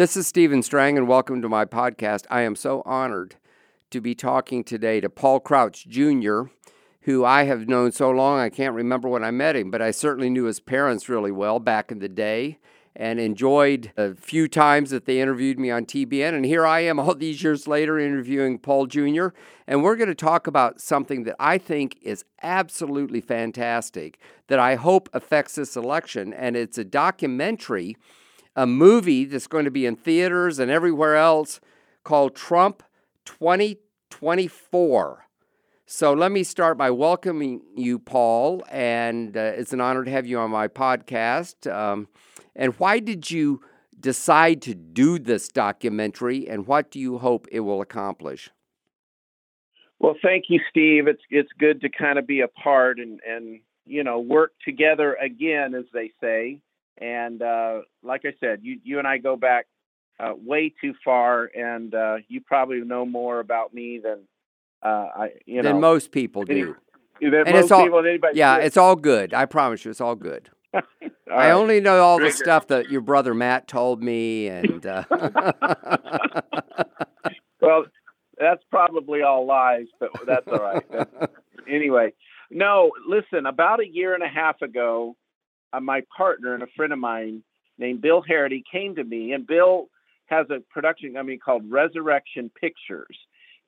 This is Stephen Strang, and welcome to my podcast. I am so honored to be talking today to Paul Crouch Jr., who I have known so long I can't remember when I met him, but I certainly knew his parents really well back in the day and enjoyed a few times that they interviewed me on TBN. And here I am all these years later interviewing Paul Jr. And we're going to talk about something that I think is absolutely fantastic that I hope affects this election. And it's a documentary a movie that's going to be in theaters and everywhere else called Trump 2024. So let me start by welcoming you, Paul, and uh, it's an honor to have you on my podcast. Um, and why did you decide to do this documentary, and what do you hope it will accomplish? Well, thank you, Steve. It's it's good to kind of be a part and and you know work together again, as they say. And uh, like I said, you you and I go back uh, way too far, and uh, you probably know more about me than uh, I you know than most people do. Any, and it's all, yeah, it's all good. I promise you, it's all good. all I right. only know all the stuff that your brother Matt told me, and uh, well, that's probably all lies, but that's all right. anyway, no, listen. About a year and a half ago, my partner and a friend of mine named Bill Harity came to me, and Bill has a production company called Resurrection Pictures.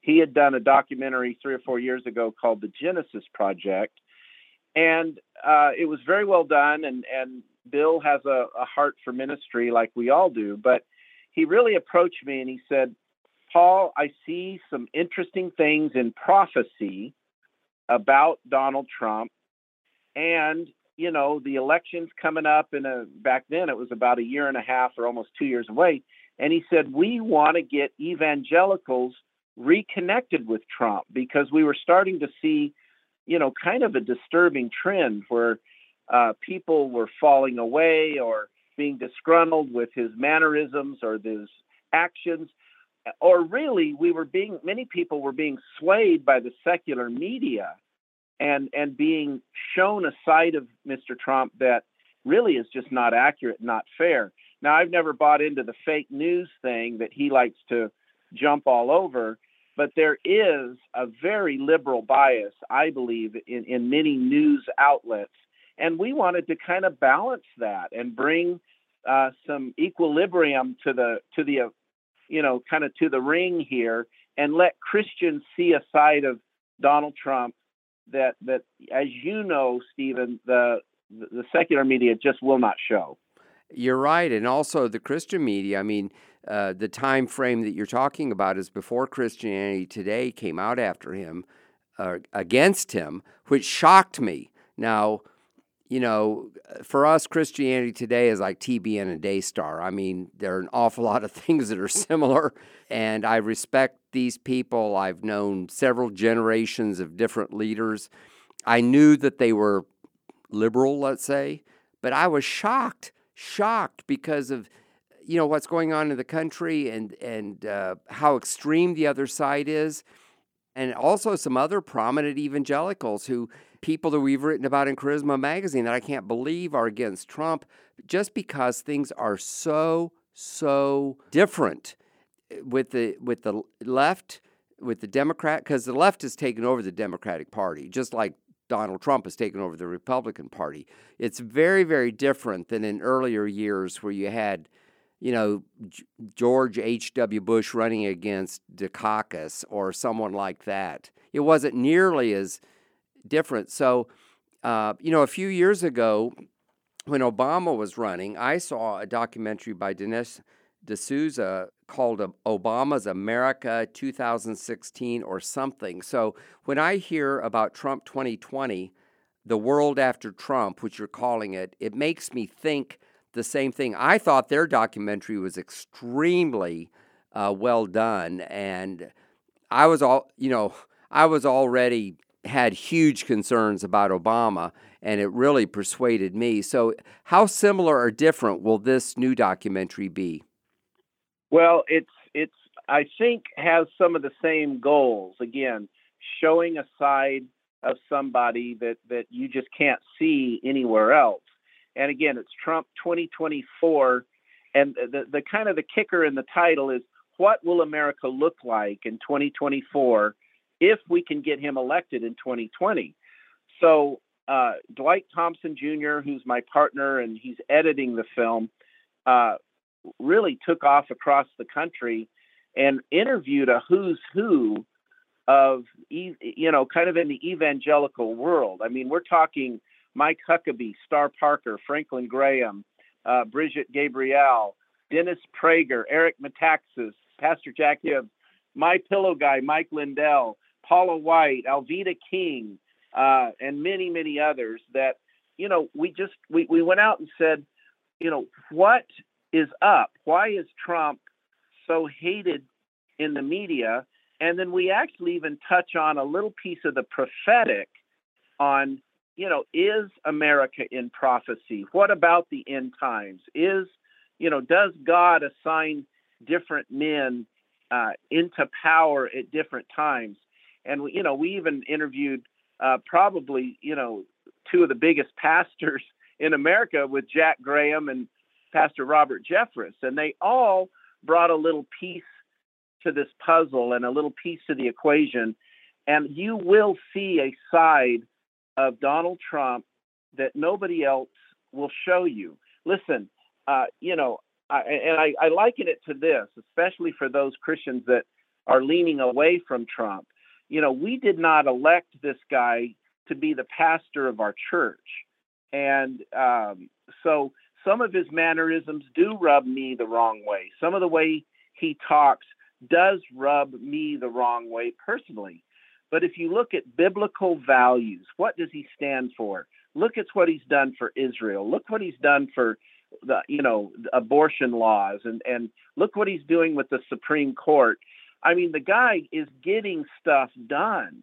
He had done a documentary three or four years ago called The Genesis Project, and uh, it was very well done. And and Bill has a, a heart for ministry, like we all do. But he really approached me and he said, "Paul, I see some interesting things in prophecy about Donald Trump, and you know, the election's coming up in a back then it was about a year and a half or almost two years away. And he said, We want to get evangelicals reconnected with Trump because we were starting to see, you know, kind of a disturbing trend where uh, people were falling away or being disgruntled with his mannerisms or his actions. Or really, we were being, many people were being swayed by the secular media and and being shown a side of Mr. Trump that really is just not accurate, not fair. Now, I've never bought into the fake news thing that he likes to jump all over, but there is a very liberal bias, I believe, in, in many news outlets. And we wanted to kind of balance that and bring uh, some equilibrium to the to the uh, you know kind of to the ring here and let Christians see a side of Donald Trump that that as you know, Stephen, the the secular media just will not show. You're right, and also the Christian media. I mean, uh, the time frame that you're talking about is before Christianity Today came out after him, uh, against him, which shocked me. Now, you know, for us, Christianity Today is like TBN and Daystar. I mean, there are an awful lot of things that are similar, and I respect these people. I've known several generations of different leaders. I knew that they were liberal, let's say, but I was shocked, shocked because of you know what's going on in the country and and uh, how extreme the other side is, and also some other prominent evangelicals who people that we've written about in Charisma Magazine that I can't believe are against Trump just because things are so, so different with the with the left, with the Democrat, because the left has taken over the Democratic Party, just like Donald Trump has taken over the Republican Party. It's very, very different than in earlier years where you had, you know, George H.W. Bush running against Dukakis or someone like that. It wasn't nearly as different. So, uh, you know, a few years ago, when Obama was running, I saw a documentary by Dinesh D'Souza called Obama's America 2016 or something. So when I hear about Trump 2020, the world after Trump, which you're calling it, it makes me think the same thing. I thought their documentary was extremely uh, well done, and I was all, you know, I was already had huge concerns about Obama, and it really persuaded me. So, how similar or different will this new documentary be? Well, it's it's I think has some of the same goals. Again, showing a side of somebody that that you just can't see anywhere else. And again, it's Trump 2024, and the the kind of the kicker in the title is what will America look like in 2024 if we can get him elected in 2020? So uh, Dwight Thompson Jr., who's my partner and he's editing the film, uh, really took off across the country and interviewed a who's who of you know kind of in the evangelical world. I mean, we're talking Mike Huckabee, Star Parker, Franklin Graham, uh, Brigitte Gabriel, Dennis Prager, Eric Metaxas, Pastor Jack Hibbs, My Pillow Guy, Mike Lindell, Paula White, Alveda King, uh, and many, many others that, you know, we just, we, we went out and said, you know, what is up? Why is Trump so hated in the media? And then we actually even touch on a little piece of the prophetic on, you know, is America in prophecy? What about the end times? Is, you know, does God assign different men uh, into power at different times? And, we, you know, we even interviewed uh, probably, you know, two of the biggest pastors in America with Jack Graham and Pastor Robert Jeffress. And they all brought a little piece to this puzzle and a little piece to the equation. And you will see a side of Donald Trump that nobody else will show you. Listen, uh, you know, I, and I, I liken it to this, especially for those Christians that are leaning away from Trump. You know, we did not elect this guy to be the pastor of our church. And um, so some of his mannerisms do rub me the wrong way. Some of the way he talks does rub me the wrong way personally. But if you look at biblical values, what does he stand for? Look at what he's done for Israel. Look what he's done for the you know abortion laws and and look what he's doing with the Supreme Court. I mean, the guy is getting stuff done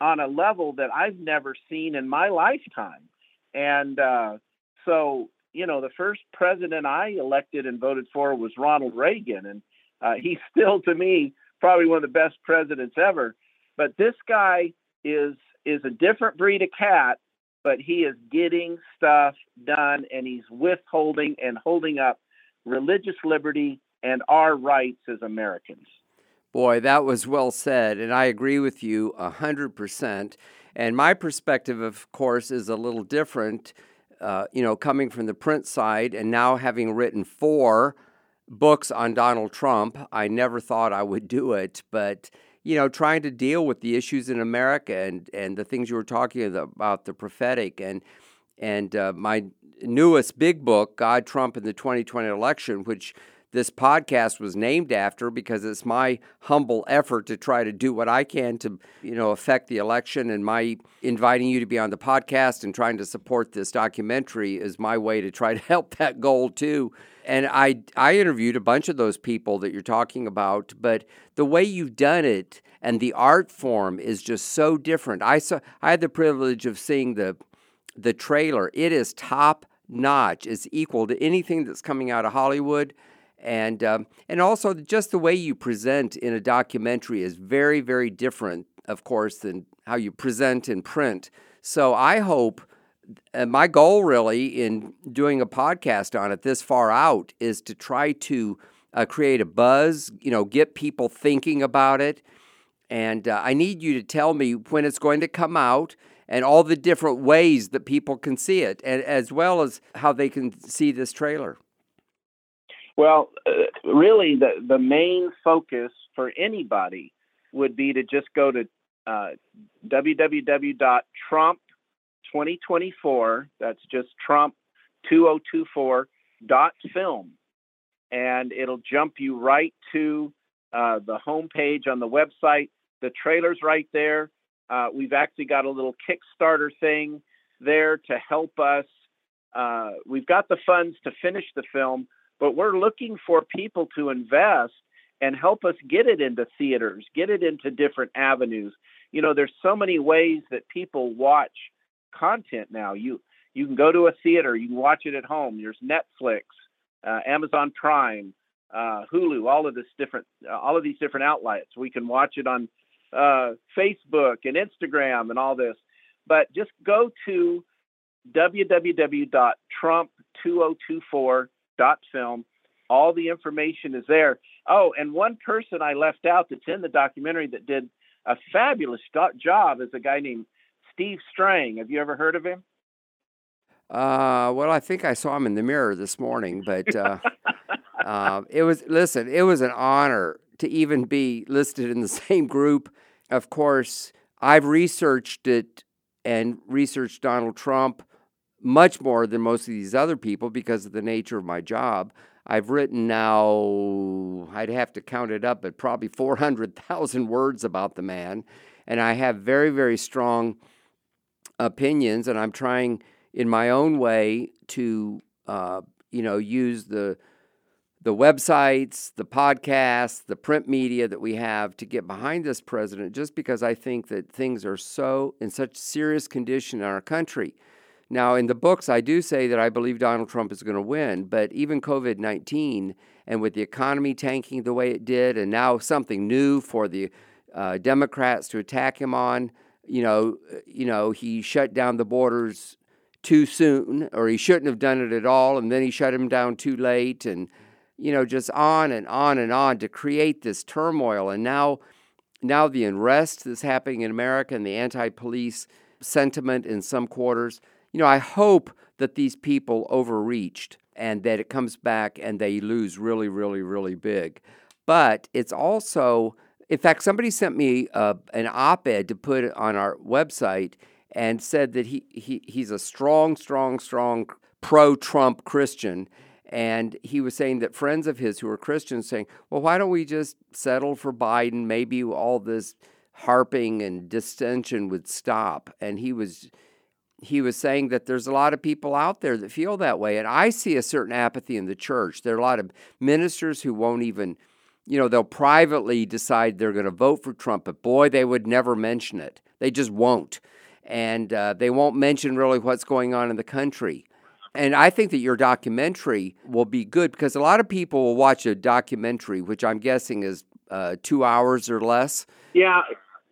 on a level that I've never seen in my lifetime. And uh, so, you know, the first president I elected and voted for was Ronald Reagan, and uh, he's still, to me, probably one of the best presidents ever. But this guy is is a different breed of cat, but he is getting stuff done, and he's withholding and holding up religious liberty and our rights as Americans. Boy, that was well said, and I agree with you a hundred percent. And my perspective, of course, is a little different. Uh, you know, coming from the print side, and now having written four books on Donald Trump. I never thought I would do it, but you know, trying to deal with the issues in America and and the things you were talking about, the prophetic and and uh, my newest big book, God, Trump, and the 2020 election, which this podcast was named after because it's my humble effort to try to do what I can to, you know, affect the election. And my inviting you to be on the podcast and trying to support this documentary is my way to try to help that goal too. And I I interviewed a bunch of those people that you're talking about, but the way you've done it and the art form is just so different. I saw I had the privilege of seeing the the trailer. It is top notch. It's equal to anything that's coming out of Hollywood and um, and also just the way you present in a documentary is very very different, of course, than how you present in print. So I hope. And my goal, really, in doing a podcast on it this far out, is to try to uh, create a buzz. You know, get people thinking about it. And uh, I need you to tell me when it's going to come out and all the different ways that people can see it, and as well as how they can see this trailer. Well, uh, really, the, the main focus for anybody would be to just go to uh, www.trump2024, that's just Trump 2024 dot film, and it'll jump you right to uh, the homepage on the website. The trailer's right there. Uh, we've actually got a little Kickstarter thing there to help us. Uh, we've got the funds to finish the film, but we're looking for people to invest and help us get it into theaters, get it into different avenues. You know, there's so many ways that people watch content now. You you can go to a theater, you can watch it at home. There's Netflix, uh, Amazon Prime, uh, Hulu, all of this different, uh, all of these different outlets. We can watch it on uh, Facebook and Instagram and all this. But just go to www.trump2024 dot film All the information is there. Oh, and one person I left out that's in the documentary that did a fabulous dot job is a guy named Steve Strang. Have you ever heard of him? Uh, well, I think I saw him in the mirror this morning, but uh, uh, it was listen. It was an honor to even be listed in the same group. Of course, I've researched it and researched Donald Trump much more than most of these other people because of the nature of my job. I've written now, I'd have to count it up, but probably 400,000 words about the man. And I have very, very strong opinions, and I'm trying in my own way to, uh, you know, use the the websites, the podcasts, the print media that we have to get behind this president just because I think that things are so in such serious condition in our country. Now, in the books, I do say that I believe Donald Trump is going to win, but even COVID 19 and with the economy tanking the way it did, and now something new for the uh, Democrats to attack him on, you know, you know, he shut down the borders too soon, or he shouldn't have done it at all, and then he shut him down too late, and you know, just on and on and on to create this turmoil. And now, now the unrest that's happening in America and the anti-police sentiment in some quarters you know, I hope that these people overreached and that it comes back and they lose really, really, really big. But it's also, in fact, somebody sent me uh, an op ed to put on our website and said that he, he he's a strong, strong, strong pro Trump Christian. And he was saying that friends of his who are Christians saying, well, why don't we just settle for Biden? Maybe all this harping and dissension would stop. And he was he was saying that there's a lot of people out there that feel that way. And I see a certain apathy in the church. There are a lot of ministers who won't even, you know, they'll privately decide they're going to vote for Trump, but boy, they would never mention it. They just won't. And uh, they won't mention really what's going on in the country. And I think that your documentary will be good because a lot of people will watch a documentary, which I'm guessing is uh, two hours or less. Yeah,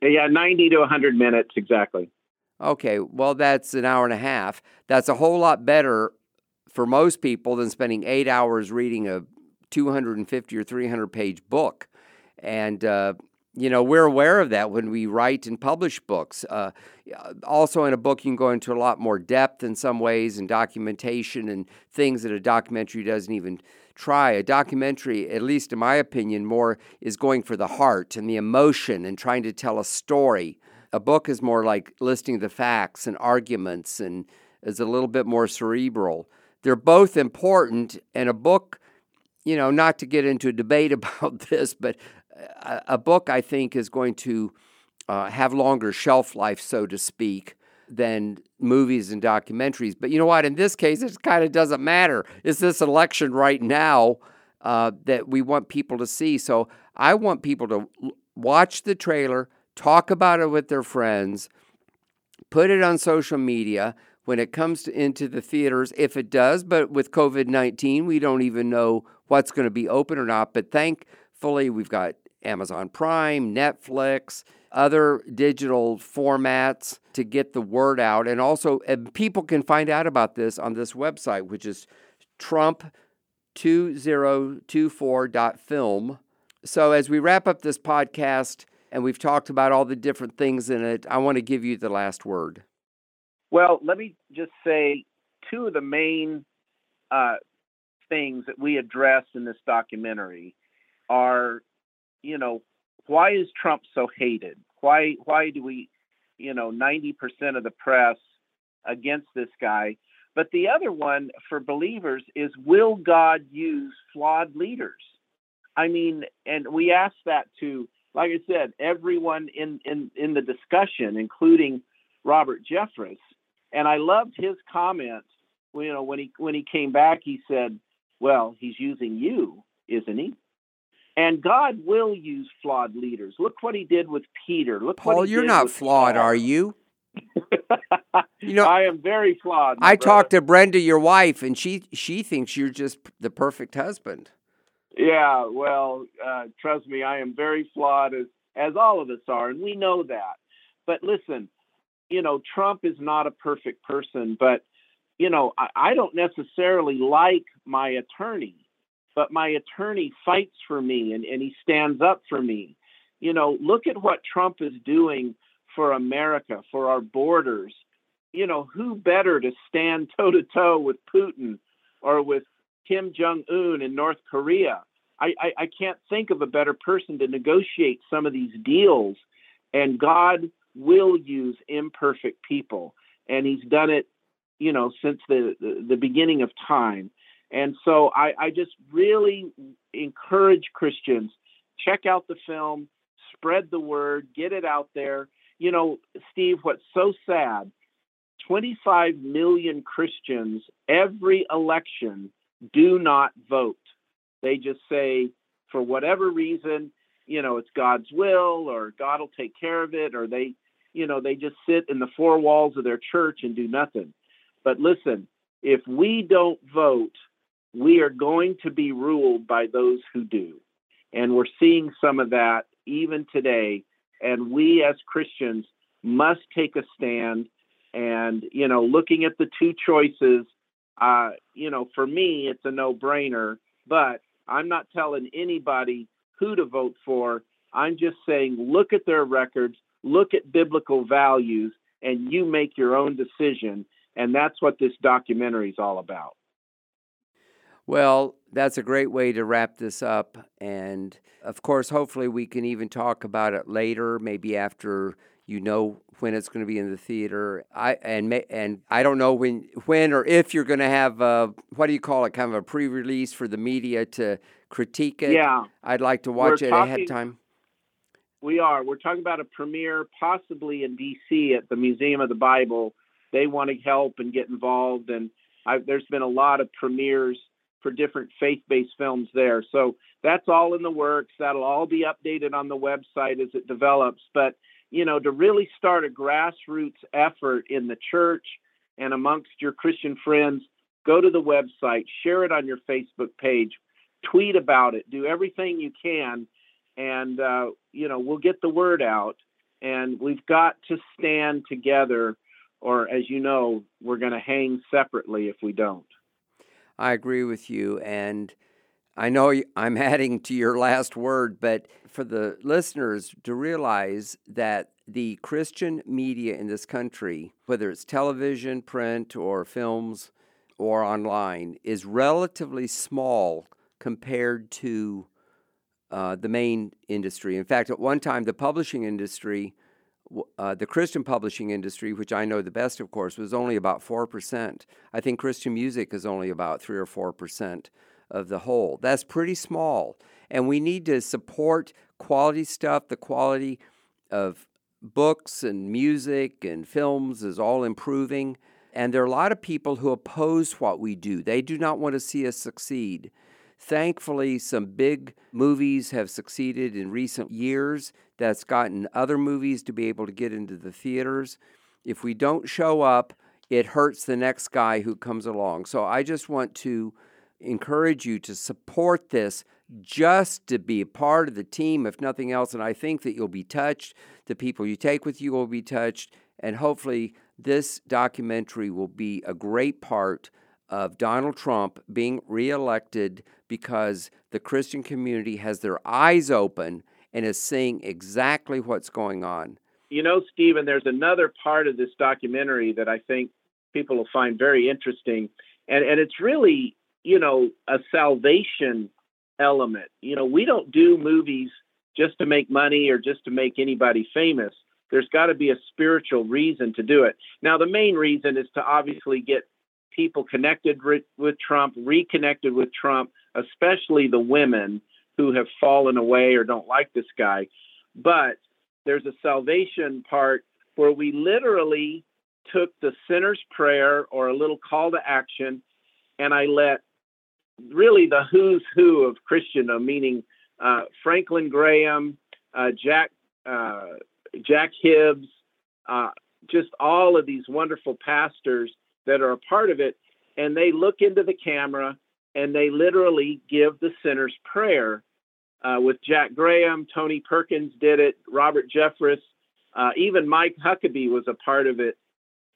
yeah, 90 to 100 minutes, exactly. Okay, well, that's an hour and a half. That's a whole lot better for most people than spending eight hours reading a 250 or 300 page book. And, uh, you know, we're aware of that when we write and publish books. Uh, also, in a book, you can go into a lot more depth in some ways and documentation and things that a documentary doesn't even try. A documentary, at least in my opinion, more is going for the heart and the emotion and trying to tell a story a book is more like listing the facts and arguments and is a little bit more cerebral. They're both important, and a book, you know, not to get into a debate about this, but a, a book I think is going to uh, have longer shelf life, so to speak, than movies and documentaries. But you know what? In this case, it kind of doesn't matter. It's this election right now uh, that we want people to see. So I want people to watch the trailer, talk about it with their friends, put it on social media when it comes to, into the theaters, if it does. But with COVID 19, we don't even know what's going to be open or not. But thankfully, we've got Amazon Prime, Netflix, other digital formats to get the word out. And also, and people can find out about this on this website, which is Trump2024.film. So, as we wrap up this podcast, and we've talked about all the different things in it. I want to give you the last word. Well, let me just say two of the main uh, things that we address in this documentary are, you know, why is Trump so hated? Why why do we, you know, 90% of the press against this guy? But the other one for believers is will God use flawed leaders? I mean, and we ask that to like I said, everyone in in in the discussion, including Robert Jeffress, and I loved his comments. You know, when he when he came back, he said, "Well, he's using you, isn't he?" And God will use flawed leaders. Look what he did with Peter. Look Paul, you're not flawed, Paul. are you? you know, I am very flawed. I brother. talked to Brenda, your wife, and she she thinks you're just the perfect husband. Yeah, well, uh, trust me, I am very flawed as as all of us are, and we know that. But listen, you know, Trump is not a perfect person, but you know, I, I don't necessarily like my attorney, but my attorney fights for me and, and he stands up for me. You know, look at what Trump is doing for America, for our borders. You know, who better to stand toe to toe with Putin or with Kim Jong Un in North Korea? I, I, I can't think of a better person to negotiate some of these deals. And God will use imperfect people. And he's done it, you know, since the, the, the beginning of time. And so I, I just really encourage Christians check out the film, spread the word, get it out there. You know, Steve, what's so sad 25 million Christians every election do not vote. They just say, for whatever reason, you know, it's God's will or God will take care of it, or they, you know, they just sit in the four walls of their church and do nothing. But listen, if we don't vote, we are going to be ruled by those who do. And we're seeing some of that even today. And we as Christians must take a stand. And, you know, looking at the two choices, uh, you know, for me, it's a no brainer. But I'm not telling anybody who to vote for. I'm just saying, look at their records, look at biblical values, and you make your own decision. And that's what this documentary is all about. Well, that's a great way to wrap this up. And of course, hopefully, we can even talk about it later, maybe after you know when it's going to be in the theater. I and and I don't know when when or if you're going to have a, what do you call it, kind of a pre-release for the media to critique it. Yeah, I'd like to watch We're it talking, ahead of time. We are. We're talking about a premiere, possibly in D.C. at the Museum of the Bible. They want to help and get involved, and I've, there's been a lot of premieres for different faith-based films there. So that's all in the works. That'll all be updated on the website as it develops. But you know, to really start a grassroots effort in the church and amongst your Christian friends, go to the website, share it on your Facebook page, tweet about it, do everything you can, and uh, you know we'll get the word out. And we've got to stand together, or as you know, we're going to hang separately if we don't. I agree with you. And I know I'm adding to your last word, but for the listeners to realize that the Christian media in this country, whether it's television, print, or films, or online, is relatively small compared to uh, the main industry. In fact, at one time, the publishing industry uh, the Christian publishing industry, which I know the best, of course, was only about 4%. I think Christian music is only about 3 or 4% of the whole. That's pretty small. And we need to support quality stuff. The quality of books and music and films is all improving. And there are a lot of people who oppose what we do, they do not want to see us succeed. Thankfully, some big movies have succeeded in recent years that's gotten other movies to be able to get into the theaters. If we don't show up, it hurts the next guy who comes along. So I just want to encourage you to support this just to be a part of the team, if nothing else. And I think that you'll be touched. The people you take with you will be touched. And hopefully, this documentary will be a great part of Donald Trump being reelected because the Christian community has their eyes open and is seeing exactly what's going on. You know, Stephen, there's another part of this documentary that I think people will find very interesting. And, and it's really, you know, a salvation element. You know, we don't do movies just to make money or just to make anybody famous. There's got to be a spiritual reason to do it. Now, the main reason is to obviously get people connected re- with Trump, reconnected with Trump, especially the women who have fallen away or don't like this guy. But there's a salvation part where we literally took the sinner's prayer or a little call to action, and I let really the who's who of Christendom, meaning uh, Franklin Graham, uh, Jack uh, Jack Hibbs, uh, just all of these wonderful pastors that are a part of it, and they look into the camera and they literally give the sinner's prayer. Uh, with Jack Graham, Tony Perkins did it, Robert Jeffress, uh, even Mike Huckabee was a part of it,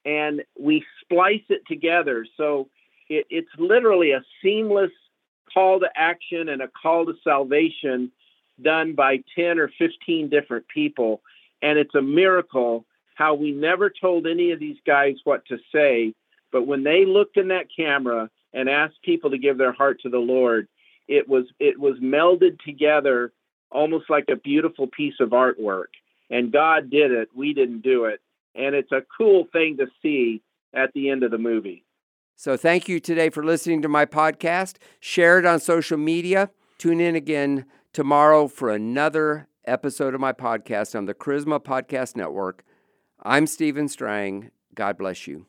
and we splice it together. So it, it's literally a seamless call to action and a call to salvation done by 10 or 15 different people. And it's a miracle how we never told any of these guys what to say. But when they looked in that camera and asked people to give their heart to the Lord, it was it was melded together almost like a beautiful piece of artwork. And God did it. We didn't do it. And it's a cool thing to see at the end of the movie. So thank you today for listening to my podcast. Share it on social media. Tune in again tomorrow for another episode of my podcast on the Charisma Podcast Network. I'm Stephen Strang. God bless you.